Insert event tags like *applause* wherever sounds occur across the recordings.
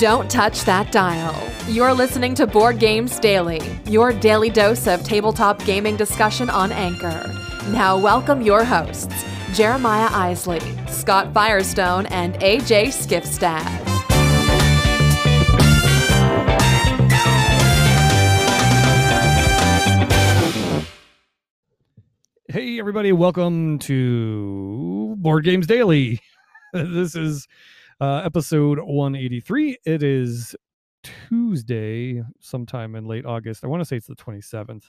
Don't touch that dial. You're listening to Board Games Daily, your daily dose of tabletop gaming discussion on Anchor. Now, welcome your hosts, Jeremiah Isley, Scott Firestone, and AJ Skifstad. Hey, everybody, welcome to Board Games Daily. *laughs* this is uh, episode 183. It is Tuesday, sometime in late August. I want to say it's the 27th,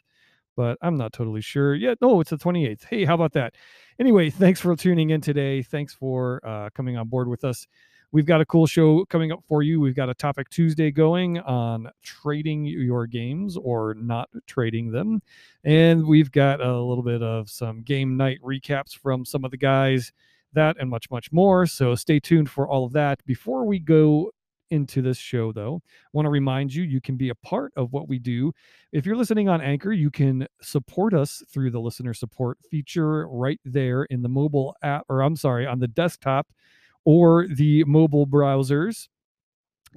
but I'm not totally sure yet. No, it's the 28th. Hey, how about that? Anyway, thanks for tuning in today. Thanks for uh, coming on board with us. We've got a cool show coming up for you. We've got a topic Tuesday going on trading your games or not trading them. And we've got a little bit of some game night recaps from some of the guys that and much, much more. So stay tuned for all of that. Before we go into this show, though, I want to remind you you can be a part of what we do. If you're listening on Anchor, you can support us through the listener support feature right there in the mobile app, or I'm sorry, on the desktop or the mobile browsers.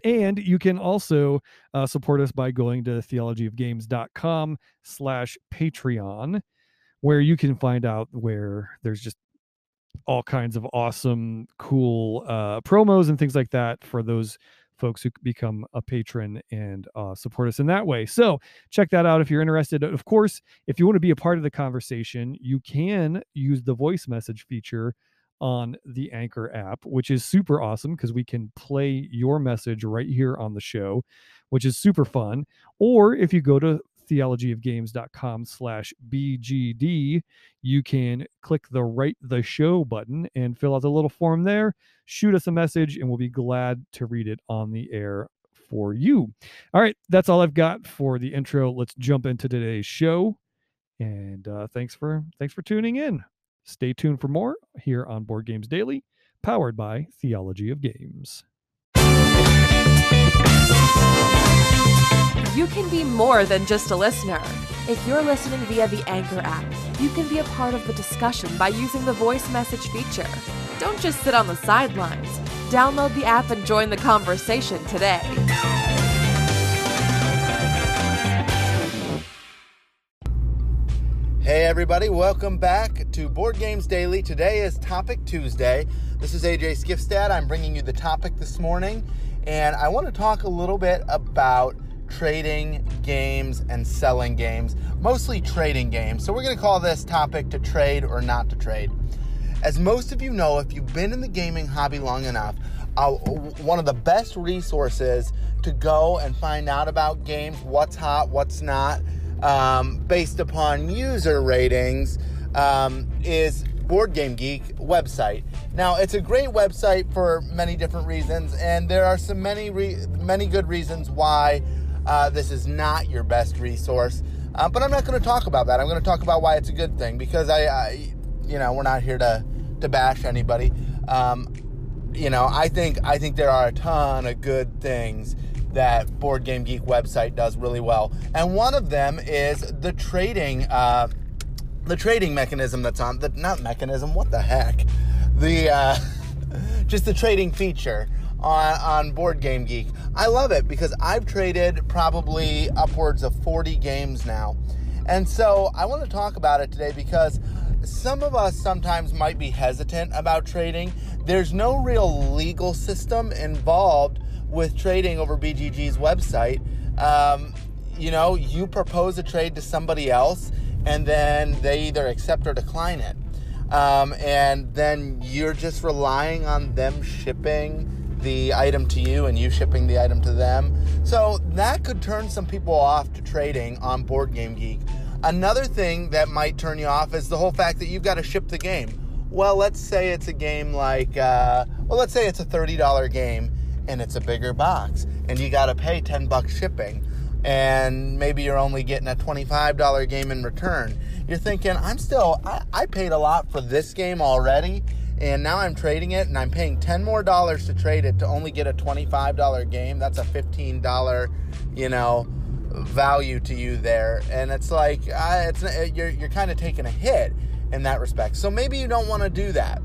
And you can also uh, support us by going to theologyofgames.com slash Patreon, where you can find out where there's just all kinds of awesome, cool uh, promos and things like that for those folks who become a patron and uh, support us in that way. So check that out if you're interested. Of course, if you want to be a part of the conversation, you can use the voice message feature on the Anchor app, which is super awesome because we can play your message right here on the show, which is super fun. Or if you go to theologyofgames.com slash bgd you can click the write the show button and fill out the little form there. Shoot us a message and we'll be glad to read it on the air for you. All right that's all i've got for the intro. Let's jump into today's show. And uh, thanks for thanks for tuning in. Stay tuned for more here on board games daily powered by theology of games You can be more than just a listener. If you're listening via the Anchor app, you can be a part of the discussion by using the voice message feature. Don't just sit on the sidelines. Download the app and join the conversation today. Hey everybody, welcome back to Board Games Daily. Today is Topic Tuesday. This is AJ Skifstad. I'm bringing you the topic this morning, and I want to talk a little bit about trading games and selling games, mostly trading games. So we're going to call this topic to trade or not to trade. As most of you know, if you've been in the gaming hobby long enough, uh, one of the best resources to go and find out about games, what's hot, what's not, um, based upon user ratings, um, is Board Game Geek website. Now, it's a great website for many different reasons, and there are some many re- many good reasons why uh, this is not your best resource. Uh, but I'm not going to talk about that. I'm going to talk about why it's a good thing because I, I you know, we're not here to to bash anybody. Um, you know, I think I think there are a ton of good things that Board Game Geek website does really well, and one of them is the trading uh, the trading mechanism that's on the not mechanism. What the heck? The uh, *laughs* just the trading feature on, on Board Game Geek. I love it because I've traded probably upwards of 40 games now. And so I want to talk about it today because some of us sometimes might be hesitant about trading. There's no real legal system involved with trading over BGG's website. Um, you know, you propose a trade to somebody else, and then they either accept or decline it. Um, and then you're just relying on them shipping the item to you and you shipping the item to them. So that could turn some people off to trading on Board Game Geek. Another thing that might turn you off is the whole fact that you've got to ship the game. Well, let's say it's a game like, uh, well, let's say it's a $30 game and it's a bigger box and you got to pay 10 bucks shipping and maybe you're only getting a $25 game in return. You're thinking, I'm still, I, I paid a lot for this game already and now I'm trading it and I'm paying 10 more dollars to trade it to only get a $25 game. That's a $15, you know, value to you there. And it's like uh, it's you're you're kind of taking a hit in that respect. So maybe you don't want to do that.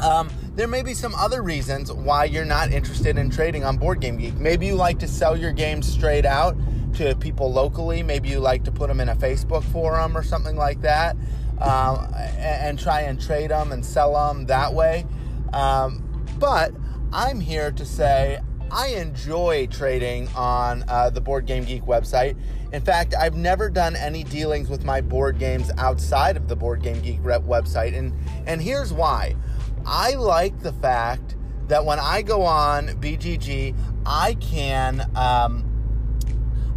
Um, there may be some other reasons why you're not interested in trading on Board Game Geek. Maybe you like to sell your games straight out to people locally. Maybe you like to put them in a Facebook forum or something like that um, and, try and trade them and sell them that way. Um, but I'm here to say I enjoy trading on uh, the Board Game Geek website. In fact, I've never done any dealings with my board games outside of the Board Game Geek website, and and here's why. I like the fact that when I go on BGG, I can um,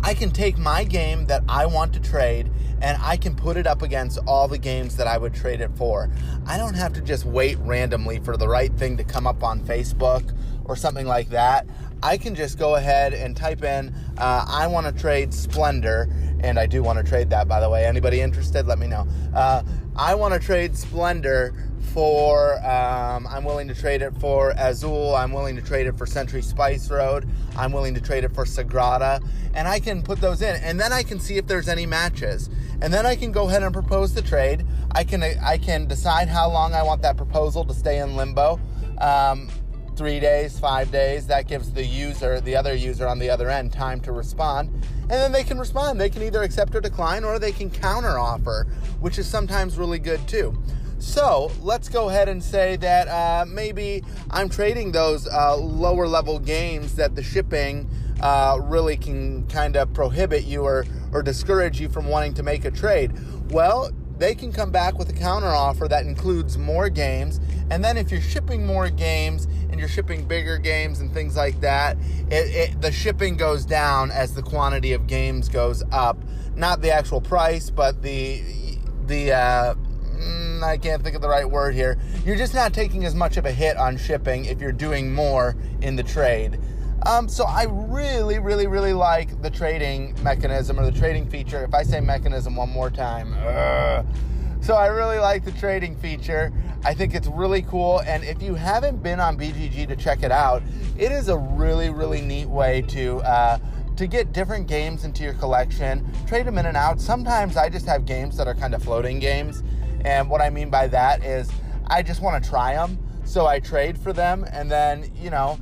I can take my game that I want to trade and I can put it up against all the games that I would trade it for. I don't have to just wait randomly for the right thing to come up on Facebook or something like that. I can just go ahead and type in, uh, I want to trade Splendor, and I do want to trade that, by the way. Anybody interested? Let me know. Uh, I want to trade Splendor for, um, I'm willing to trade it for Azul. I'm willing to trade it for Century Spice Road. I'm willing to trade it for Sagrada. And I can put those in. And then I can see if there's any matches. And then I can go ahead and propose the trade. I can, I can decide how long I want that proposal to stay in limbo. Um, three days, five days. That gives the user, the other user on the other end, time to respond. And then they can respond. They can either accept or decline, or they can counter offer, which is sometimes really good too. So let's go ahead and say that uh, maybe I'm trading those uh, lower level games that the shipping uh, really can kind of prohibit you or, or discourage you from wanting to make a trade. Well, they can come back with a counter offer that includes more games. And then if you're shipping more games and you're shipping bigger games and things like that, it, it, the shipping goes down as the quantity of games goes up. Not the actual price, but the the uh, mm, I can't think of the right word here. You're just not taking as much of a hit on shipping if you're doing more in the trade. Um, so I really, really, really like the trading mechanism or the trading feature. If I say mechanism one more time, uh, so I really like the trading feature. I think it's really cool. And if you haven't been on BGG to check it out, it is a really, really neat way to. Uh, to get different games into your collection, trade them in and out. Sometimes I just have games that are kind of floating games. And what I mean by that is I just want to try them. So I trade for them. And then, you know,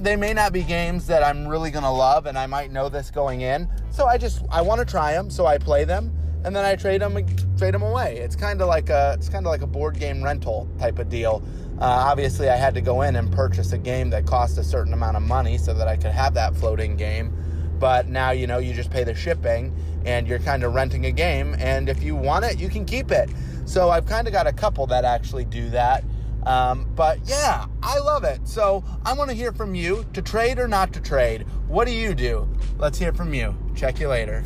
they may not be games that I'm really going to love and I might know this going in. So I just, I want to try them. So I play them and then I trade them trade them away. It's kind of like a it's kind of like a board game rental type of deal. Uh, obviously, I had to go in and purchase a game that cost a certain amount of money so that I could have that floating game. But now you know you just pay the shipping and you're kind of renting a game. And if you want it, you can keep it. So I've kind of got a couple that actually do that. Um, but yeah, I love it. So I want to hear from you to trade or not to trade. What do you do? Let's hear from you. Check you later.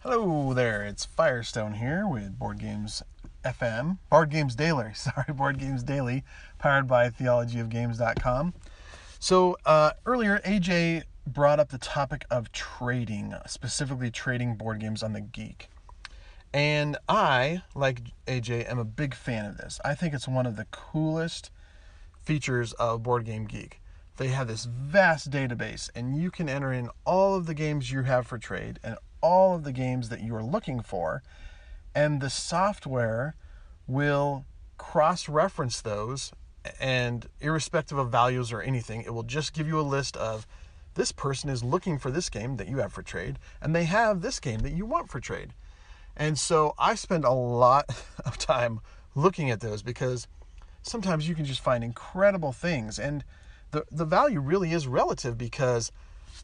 Hello there, it's Firestone here with Board Games FM, Board Games Daily, *laughs* sorry, Board Games Daily, powered by theologyofgames.com. So uh, earlier, AJ brought up the topic of trading, specifically trading board games on the Geek. And I, like AJ, am a big fan of this. I think it's one of the coolest features of Board Game Geek. They have this vast database, and you can enter in all of the games you have for trade and all of the games that you are looking for, and the software will cross reference those. And irrespective of values or anything, it will just give you a list of this person is looking for this game that you have for trade, and they have this game that you want for trade. And so I spend a lot *laughs* of time looking at those because sometimes you can just find incredible things. And the, the value really is relative because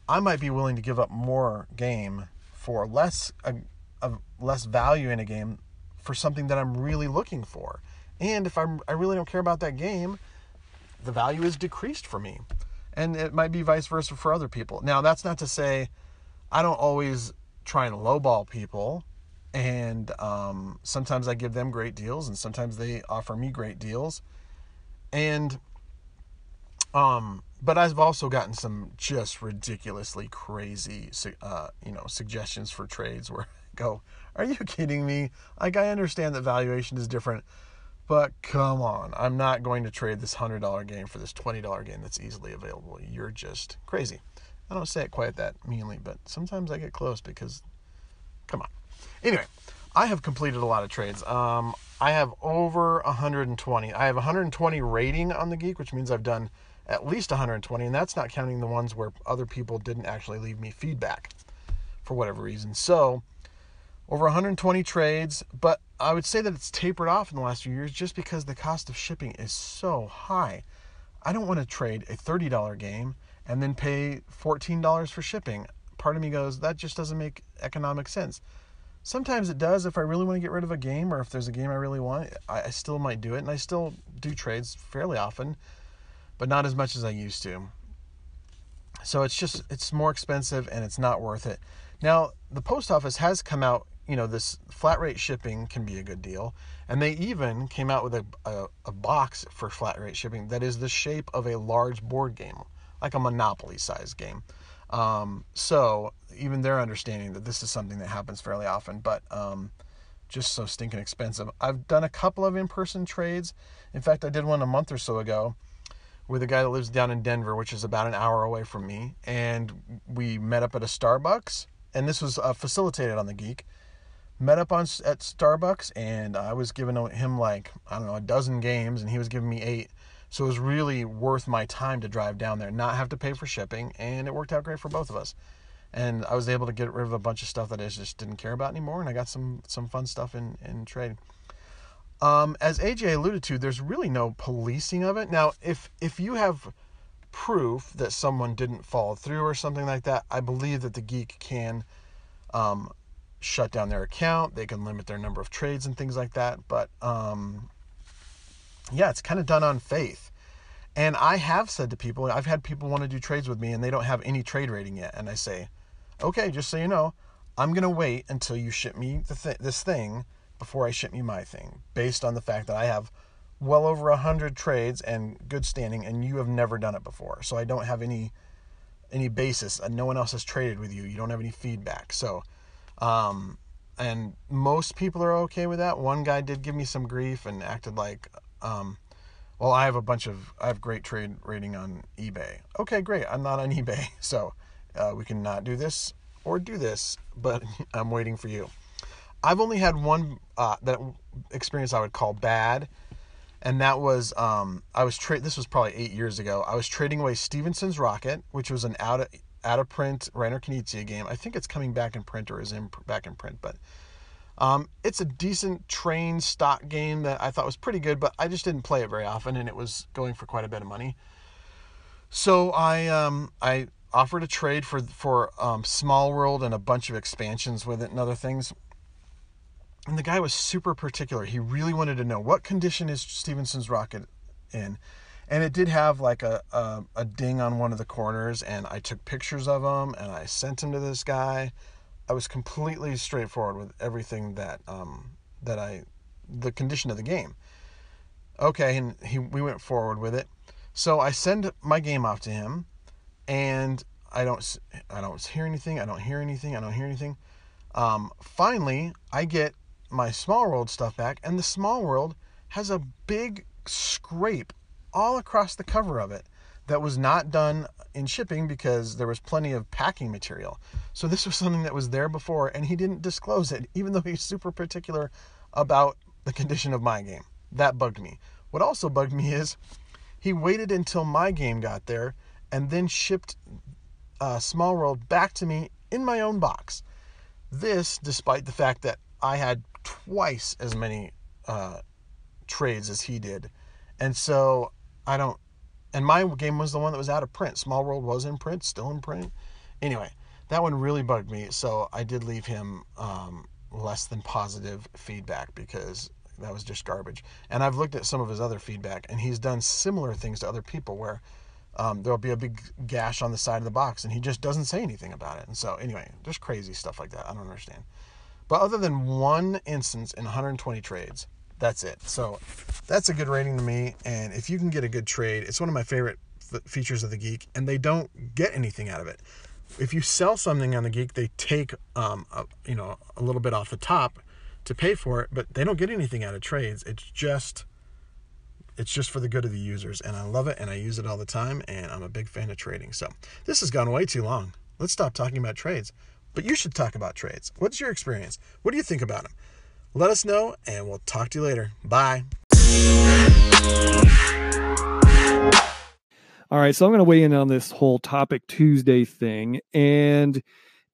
I might be willing to give up more game for less uh, a, a less value in a game for something that I'm really looking for. And if I'm I really don't care about that game, the value is decreased for me. And it might be vice versa for other people. Now that's not to say I don't always try and lowball people and um, sometimes I give them great deals and sometimes they offer me great deals. And um but I've also gotten some just ridiculously crazy, uh, you know, suggestions for trades where *laughs* I go, "Are you kidding me? Like, I understand that valuation is different, but come on, I'm not going to trade this hundred dollar game for this twenty dollar game that's easily available. You're just crazy." I don't say it quite that meanly, but sometimes I get close because, come on. Anyway, I have completed a lot of trades. Um, I have over 120. I have 120 rating on the Geek, which means I've done at least 120, and that's not counting the ones where other people didn't actually leave me feedback for whatever reason. So, over 120 trades, but I would say that it's tapered off in the last few years just because the cost of shipping is so high. I don't want to trade a $30 game and then pay $14 for shipping. Part of me goes, that just doesn't make economic sense. Sometimes it does if I really want to get rid of a game or if there's a game I really want, I, still might do it. And I still do trades fairly often, but not as much as I used to. So it's just, it's more expensive and it's not worth it. Now, the post office has come out, you know, this flat rate shipping can be a good deal. And they even came out with a, a, a box for flat rate shipping that is the shape of a large board game like a Monopoly sized game. Um, so even they're understanding that this is something that happens fairly often, but um, just so stinking expensive. I've done a couple of in person trades. In fact, I did one a month or so ago with a guy that lives down in Denver, which is about an hour away from me, and we met up at a Starbucks, and this was uh, facilitated on the Geek. Met up on at Starbucks, and I was giving him like I don't know a dozen games, and he was giving me eight so it was really worth my time to drive down there, not have to pay for shipping, and it worked out great for both of us. And I was able to get rid of a bunch of stuff that I just didn't care about anymore, and I got some some fun stuff in in trade. Um, as AJ alluded to, there's really no policing of it. Now, if if you have proof that someone didn't follow through or something like that, I believe that the geek can um, shut down their account. They can limit their number of trades and things like that. But um, yeah, it's kind of done on faith. And I have said to people, I've had people want to do trades with me and they don't have any trade rating yet. And I say, okay, just so you know, I'm going to wait until you ship me th- this thing before I ship you my thing, based on the fact that I have well over a hundred trades and good standing, and you have never done it before. So I don't have any any basis, and no one else has traded with you. You don't have any feedback. So, um, and most people are okay with that. One guy did give me some grief and acted like um, well, I have a bunch of, I have great trade rating on eBay. Okay, great. I'm not on *laughs* eBay. So uh, we can not do this or do this, but *laughs* I'm waiting for you. I've only had one uh, that experience I would call bad, and that was um, I was trade. This was probably eight years ago. I was trading away Stephenson's Rocket, which was an out of out of print Reiner Knizia game. I think it's coming back in print or is in back in print, but um, it's a decent train stock game that I thought was pretty good, but I just didn't play it very often, and it was going for quite a bit of money. So I um, I offered a trade for for um, Small World and a bunch of expansions with it and other things. And the guy was super particular. He really wanted to know what condition is Stephenson's rocket in, and it did have like a, a, a ding on one of the corners. And I took pictures of them and I sent them to this guy I was completely straightforward with everything that um, that I the condition of the game. Okay, and he we went forward with it. So I send my game off to him, and I don't I don't hear anything. I don't hear anything. I don't hear anything. Um, finally, I get my small world stuff back, and the small world has a big scrape all across the cover of it that was not done in shipping because there was plenty of packing material. So this was something that was there before and he didn't disclose it, even though he's super particular about the condition of my game. That bugged me. What also bugged me is he waited until my game got there and then shipped uh, Small World back to me in my own box. This, despite the fact that I had twice as many uh, trades as he did. And so I don't and my game was the one that was out of print. Small World was in print, still in print. Anyway, that one really bugged me. So I did leave him um, less than positive feedback because that was just garbage. And I've looked at some of his other feedback, and he's done similar things to other people where um, there'll be a big gash on the side of the box, and he just doesn't say anything about it. And so, anyway, there's crazy stuff like that. I don't understand. But other than one instance in 120 trades, that's it. So that's a good rating to me. And if you can get a good trade, it's one of my favorite f- features of the Geek, and they don't get anything out of it. If you sell something on the Geek, they take um, a, you know a little bit off the top to pay for it, but they don't get anything out of trades. It's just it's just for the good of the users. And I love it and I use it all the time. And I'm a big fan of trading. So this has gone way too long. Let's stop talking about trades. But you should talk about trades. What's your experience? What do you think about them? Let us know and we'll talk to you later. Bye. All right, so I'm going to weigh in on this whole topic Tuesday thing. And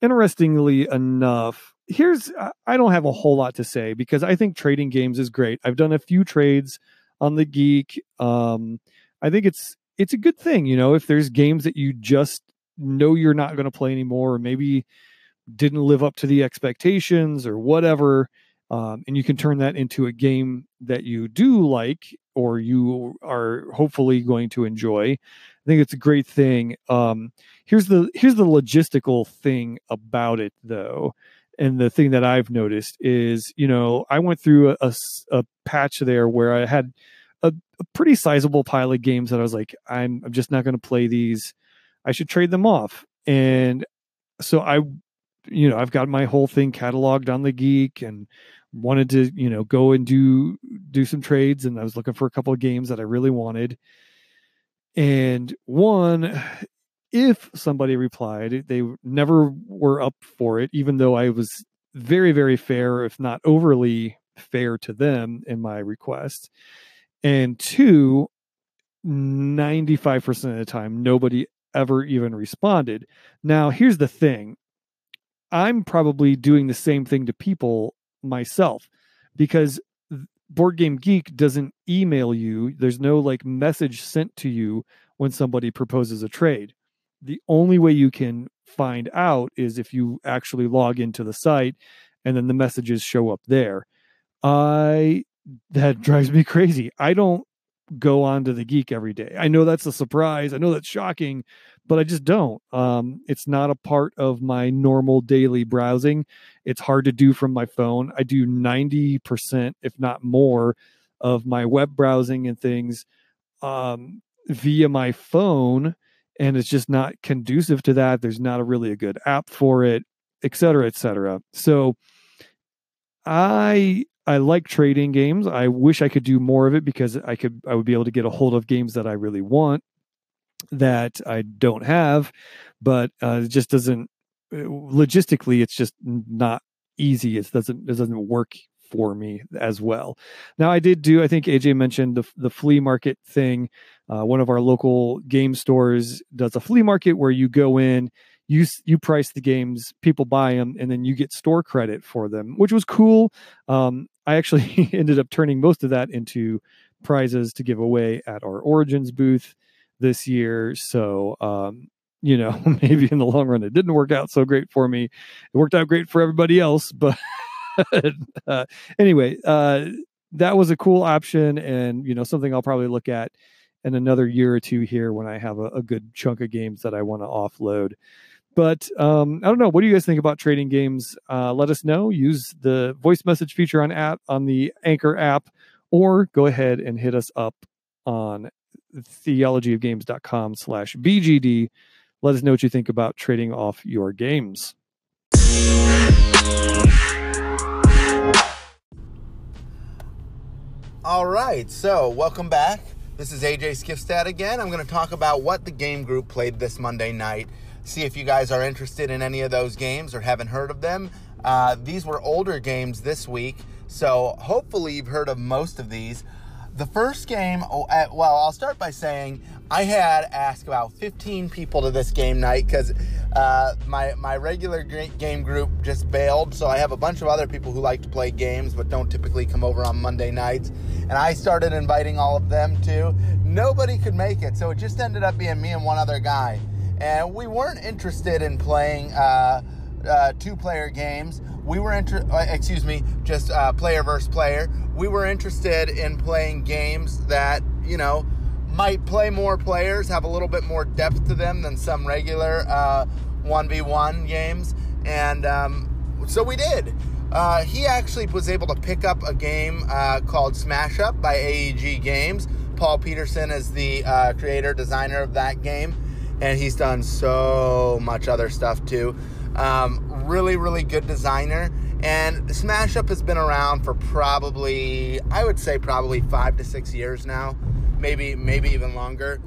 interestingly enough, here's I don't have a whole lot to say because I think trading games is great. I've done a few trades on the Geek. Um, I think it's it's a good thing, you know, if there's games that you just know you're not going to play anymore, or maybe didn't live up to the expectations or whatever, um, and you can turn that into a game that you do like or you are hopefully going to enjoy. I think it's a great thing. Um, here's the here's the logistical thing about it though and the thing that I've noticed is, you know, I went through a, a, a patch there where I had a, a, pretty sizable pile of games that I was like, I'm, I'm just not going to play these. I should trade them off. And so I, you know, I've got my whole thing cataloged on the Geek and wanted to, you know, go and do do some trades. And I was looking for a couple of games that I really wanted. And one, if somebody replied, they never were up for it, even though I was very, very fair, if not overly fair to them in my request. And two, 95% of the time, nobody ever even responded. Now, here's the thing I'm probably doing the same thing to people myself because Board Game Geek doesn't email you, there's no like message sent to you when somebody proposes a trade the only way you can find out is if you actually log into the site and then the messages show up there. I that drives me *laughs* crazy. I don't go on to the geek every day. I know that's a surprise. I know that's shocking, but I just don't. Um, it's not a part of my normal daily browsing. It's hard to do from my phone. I do 90%, if not more, of my web browsing and things um, via my phone and it's just not conducive to that. There's not a really a good app for it, et cetera, et cetera. So I I like trading games. I wish I could do more of it because I could I would be able to get a hold of games that I really want that I don't have, but uh, it just doesn't uh, logistically. It's just not easy. It doesn't it doesn't work for me as well. Now I did do. I think AJ mentioned the the flea market thing. Uh, one of our local game stores does a flea market where you go in, you you price the games, people buy them, and then you get store credit for them, which was cool. Um, I actually *laughs* ended up turning most of that into prizes to give away at our Origins booth this year. So um, you know, *laughs* maybe in the long run it didn't work out so great for me. It worked out great for everybody else, but *laughs* uh, anyway, uh, that was a cool option, and you know something I'll probably look at in another year or two here when I have a, a good chunk of games that I want to offload. But um, I don't know. What do you guys think about trading games? Uh, let us know. Use the voice message feature on app on the Anchor app, or go ahead and hit us up on theologyofgames.com slash BGD. Let us know what you think about trading off your games. All right, so welcome back. This is AJ Skifstad again. I'm going to talk about what the game group played this Monday night. See if you guys are interested in any of those games or haven't heard of them. Uh, these were older games this week, so hopefully you've heard of most of these. The first game, oh, well, I'll start by saying I had asked about 15 people to this game night because uh, my my regular game group just bailed. So I have a bunch of other people who like to play games but don't typically come over on Monday nights, and I started inviting all of them too. Nobody could make it, so it just ended up being me and one other guy, and we weren't interested in playing. Uh, uh, two-player games. We were inter- uh, excuse me, just uh, player versus player. We were interested in playing games that you know might play more players, have a little bit more depth to them than some regular uh, one v one games, and um, so we did. Uh, he actually was able to pick up a game uh, called Smash Up by AEG Games. Paul Peterson is the creator designer of that game, and he's done so much other stuff too. Um, really, really good designer. And Smash Up has been around for probably, I would say, probably five to six years now. maybe maybe even longer.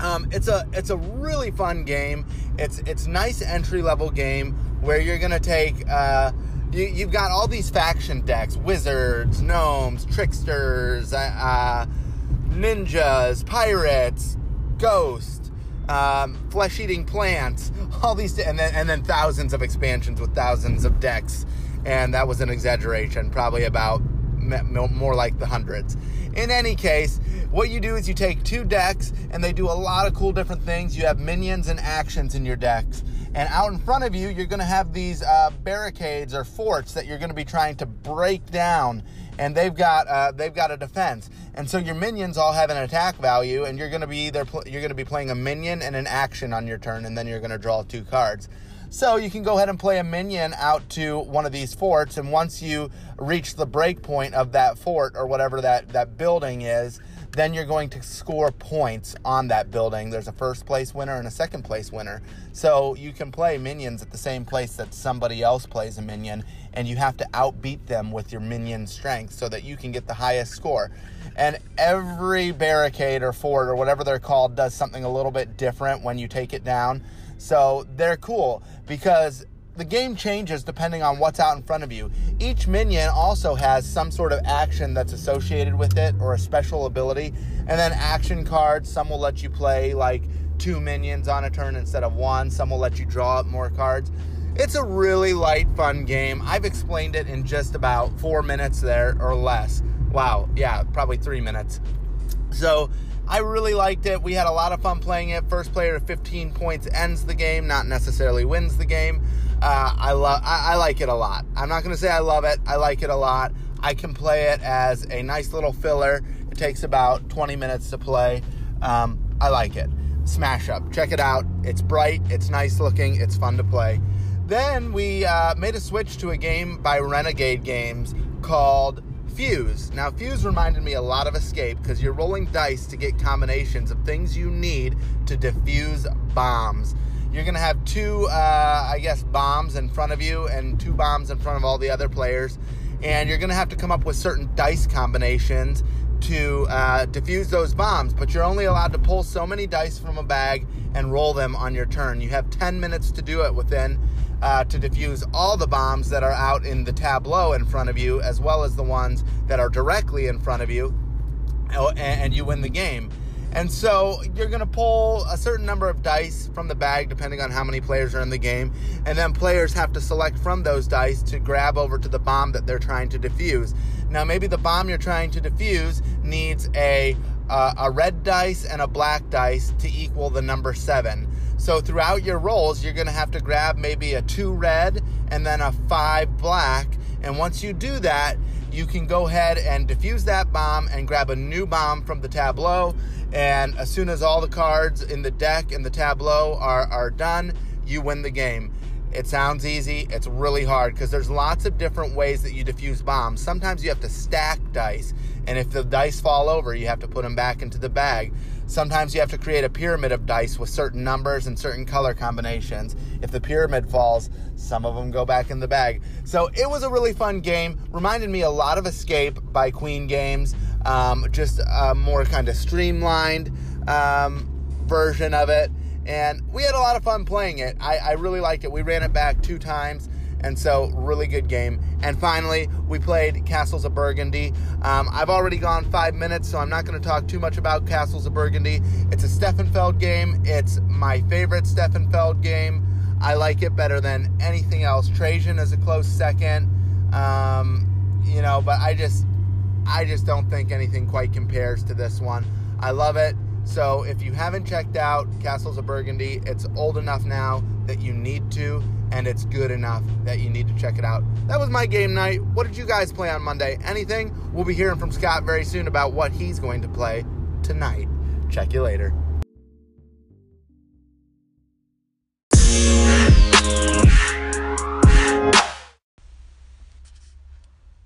Um, it's a it's a really fun game. It's it's nice entry level game where you're gonna take uh, you, you've got all these faction decks: wizards, gnomes, tricksters, uh, uh, ninjas, pirates, ghosts, um, flesh-eating plants. All these, and then and then thousands of expansions with thousands of decks. And that was an exaggeration, probably about more like the hundreds. In any case, what you do is you take two decks and they do a lot of cool different things. You have minions and actions in your decks. And out in front of you, you're going to have these uh, barricades or forts that you're going to be trying to break down. And they've got uh, they've got a defense, and so your minions all have an attack value, and you're going to be either pl- you're going to be playing a minion and an action on your turn, and then you're going to draw two cards. So you can go ahead and play a minion out to one of these forts, and once you reach the break point of that fort or whatever that, that building is, then you're going to score points on that building. There's a first place winner and a second place winner. So you can play minions at the same place that somebody else plays a minion, and you have to outbeat them with your minion strength so that you can get the highest score. And every barricade or fort or whatever they're called does something a little bit different when you take it down. So they're cool because the game changes depending on what's out in front of you. Each minion also has some sort of action that's associated with it or a special ability. And then action cards, some will let you play like two minions on a turn instead of one, some will let you draw up more cards. It's a really light, fun game. I've explained it in just about four minutes there or less. Wow, yeah, probably three minutes. So I really liked it. We had a lot of fun playing it. First player to 15 points ends the game, not necessarily wins the game. Uh, I love. I, I like it a lot. I'm not to say I love it. I like it a lot. I can play it as a nice little filler. It takes about 20 minutes to play. Um, I like it. Smash Up. Check it out. It's bright. It's nice looking. It's fun to play. Then we uh, made a switch to a game by Renegade Games called Fuse. Now, Fuse reminded me a lot of Escape because you're rolling dice to get combinations of things you need to defuse bombs. You're going to have two, uh, I guess, bombs in front of you and two bombs in front of all the other players. And you're going to have to come up with certain dice combinations to uh, defuse those bombs, but you're only allowed to pull so many dice from a bag and roll them on your turn. You have 10 minutes to do it within uh, to defuse all the bombs that are out in the tableau in front of you, as well as the ones that are directly in front of you, oh, and you win the game. And so you're going to pull a certain number of dice from the bag, depending on how many players are in the game. And then players have to select from those dice to grab over to the bomb that they're trying to defuse. Now, maybe the bomb you're trying to defuse needs a, uh, a red dice and a black dice to equal the number seven. So throughout your rolls, you're going to have to grab maybe a two red and then a five black. And once you do that, you can go ahead and defuse that bomb and grab a new bomb from the tableau. And as soon as all the cards in the deck and the tableau are, are done, you win the game. It sounds easy. It's really hard because there's lots of different ways that you defuse bombs. Sometimes you have to stack dice, and if the dice fall over, you have to put them back into the bag. Sometimes you have to create a pyramid of dice with certain numbers and certain color combinations. If the pyramid falls, some of them go back in the bag. So it was a really fun game. Reminded me a lot of Escape by Queen Games. Um, just a more kind of streamlined um, version of it. And we had a lot of fun playing it. I, I really liked it. We ran it back two times. And so, really good game. And finally, we played Castles of Burgundy. Um, I've already gone five minutes, so I'm not going to talk too much about Castles of Burgundy. It's a Stefan Feld game. It's my favorite Stefan Feld game. I like it better than anything else. Trajan is a close second. Um, you know, but I just, I just don't think anything quite compares to this one. I love it. So if you haven't checked out Castles of Burgundy, it's old enough now that you need to and it's good enough that you need to check it out. That was my game night. What did you guys play on Monday? Anything? We'll be hearing from Scott very soon about what he's going to play tonight. Check you later.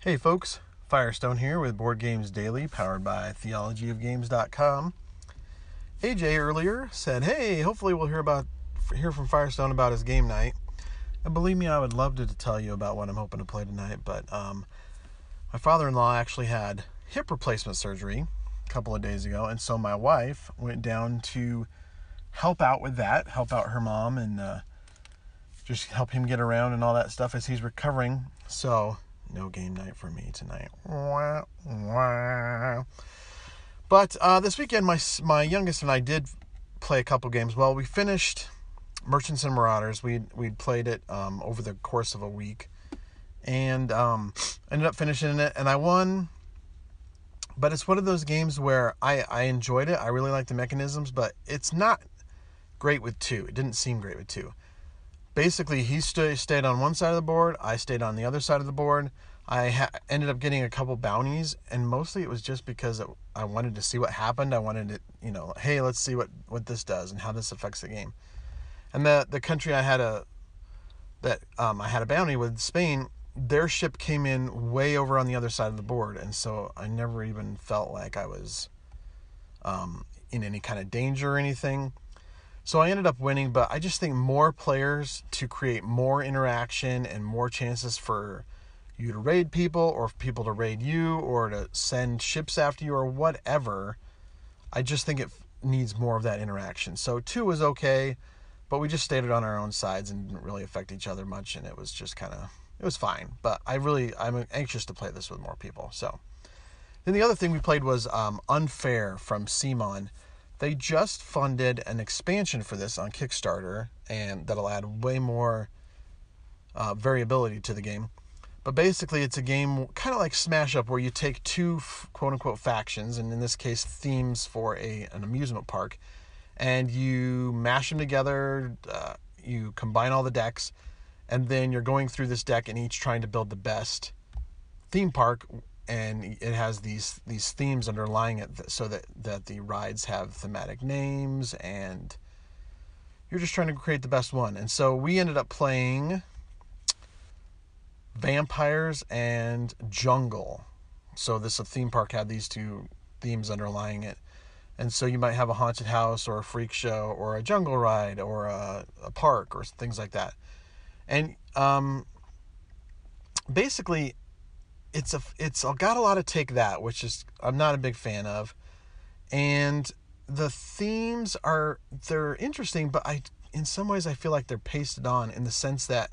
Hey folks, Firestone here with Board Games Daily, powered by theologyofgames.com. AJ earlier said, "Hey, hopefully we'll hear about hear from Firestone about his game night." And believe me, I would love to, to tell you about what I'm hoping to play tonight, but um, my father in law actually had hip replacement surgery a couple of days ago, and so my wife went down to help out with that, help out her mom, and uh, just help him get around and all that stuff as he's recovering. So no game night for me tonight. But uh, this weekend, my my youngest and I did play a couple games. Well, we finished Merchants and Marauders. We we played it um, over the course of a week, and um, ended up finishing it. And I won. But it's one of those games where I I enjoyed it. I really like the mechanisms, but it's not great with two. It didn't seem great with two. Basically, he st- stayed on one side of the board. I stayed on the other side of the board. I ha- ended up getting a couple bounties, and mostly it was just because it, I wanted to see what happened. I wanted to, you know, hey, let's see what what this does and how this affects the game. And the the country I had a that um, I had a bounty with Spain, their ship came in way over on the other side of the board, and so I never even felt like I was um, in any kind of danger or anything. So I ended up winning, but I just think more players to create more interaction and more chances for you to raid people or people to raid you or to send ships after you or whatever. I just think it needs more of that interaction. So two was okay, but we just stayed it on our own sides and didn't really affect each other much, and it was just kind of it was fine. But I really I'm anxious to play this with more people. So then the other thing we played was um, Unfair from CMON they just funded an expansion for this on Kickstarter, and that'll add way more uh, variability to the game. But basically, it's a game kind of like Smash Up, where you take two quote unquote factions, and in this case, themes for a an amusement park, and you mash them together. Uh, you combine all the decks, and then you're going through this deck and each trying to build the best theme park and it has these these themes underlying it so that that the rides have thematic names and you're just trying to create the best one. And so we ended up playing vampires and jungle. So this theme park had these two themes underlying it. And so you might have a haunted house or a freak show or a jungle ride or a, a park or things like that. And um, basically it's a it's got a lot of take that, which is I'm not a big fan of, and the themes are they're interesting, but I in some ways I feel like they're pasted on in the sense that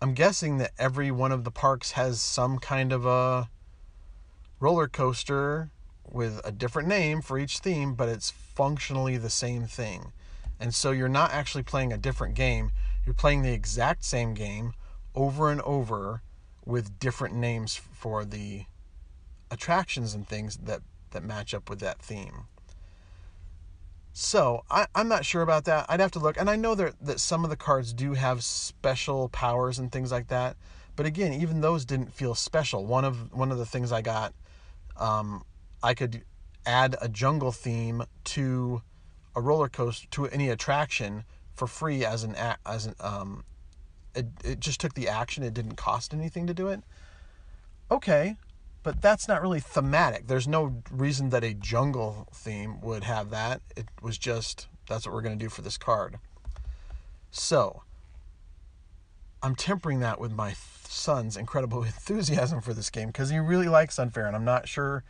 I'm guessing that every one of the parks has some kind of a roller coaster with a different name for each theme, but it's functionally the same thing. And so you're not actually playing a different game, you're playing the exact same game over and over with different names for the attractions and things that that match up with that theme. So I, I'm not sure about that. I'd have to look, and I know that that some of the cards do have special powers and things like that. But again, even those didn't feel special. One of one of the things I got, um, I could add a jungle theme to a roller coaster to any attraction for free as an as an um, it, it just took the action. It didn't cost anything to do it. Okay, but that's not really thematic. There's no reason that a jungle theme would have that. It was just that's what we're going to do for this card. So, I'm tempering that with my son's incredible *laughs* enthusiasm for this game because he really likes Unfair, and I'm not sure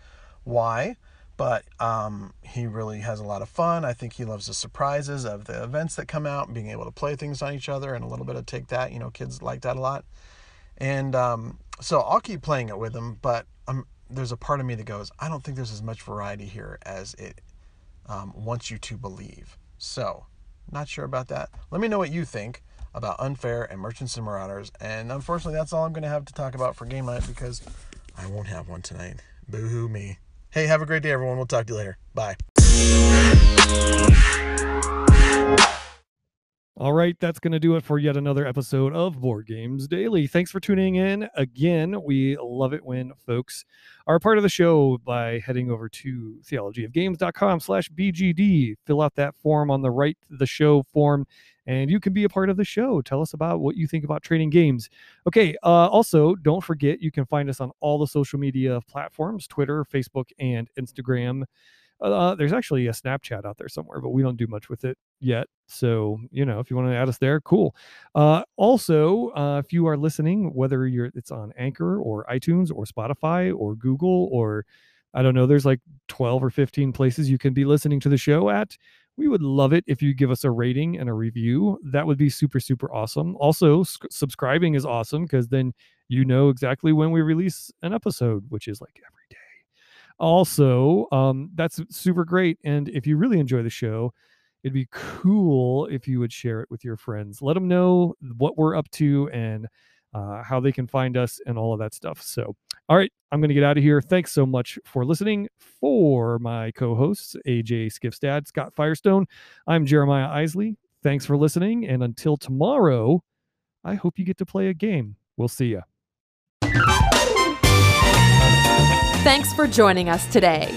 why but um, he really has a lot of fun. I think he loves the surprises of the events that come out and being able to play things on each other and a little bit of take that. You know, kids like that a lot. And um, so I'll keep playing it with him, but um, there's a part of me that goes, I don't think there's as much variety here as it um, wants you to believe. So, not sure about that. Let me know what you think about Unfair and Merchants and Marauders. And unfortunately, that's all I'm going to have to talk about for game night because I won't have one tonight. Boo hoo me. Hey, have a great day, everyone. We'll talk to you later. Bye. All right, that's going to do it for yet another episode of Board Games Daily. Thanks for tuning in. Again, we love it when folks are part of the show by heading over to theologyofgames.com slash BGD. Fill out that form on the right, the show form, and you can be a part of the show. Tell us about what you think about trading games. Okay, uh, also, don't forget you can find us on all the social media platforms Twitter, Facebook, and Instagram. Uh, there's actually a Snapchat out there somewhere, but we don't do much with it yet. So, you know, if you want to add us there, cool. Uh, also, uh, if you are listening, whether you're it's on Anchor or iTunes or Spotify or Google or I don't know, there's like 12 or 15 places you can be listening to the show at. We would love it if you give us a rating and a review. That would be super, super awesome. Also, subscribing is awesome because then you know exactly when we release an episode, which is like every day. Also, um, that's super great. And if you really enjoy the show, it'd be cool if you would share it with your friends. Let them know what we're up to and uh, how they can find us and all of that stuff. So, all right, I'm going to get out of here. Thanks so much for listening. For my co hosts, AJ Skifstad, Scott Firestone, I'm Jeremiah Isley. Thanks for listening. And until tomorrow, I hope you get to play a game. We'll see you. Thanks for joining us today.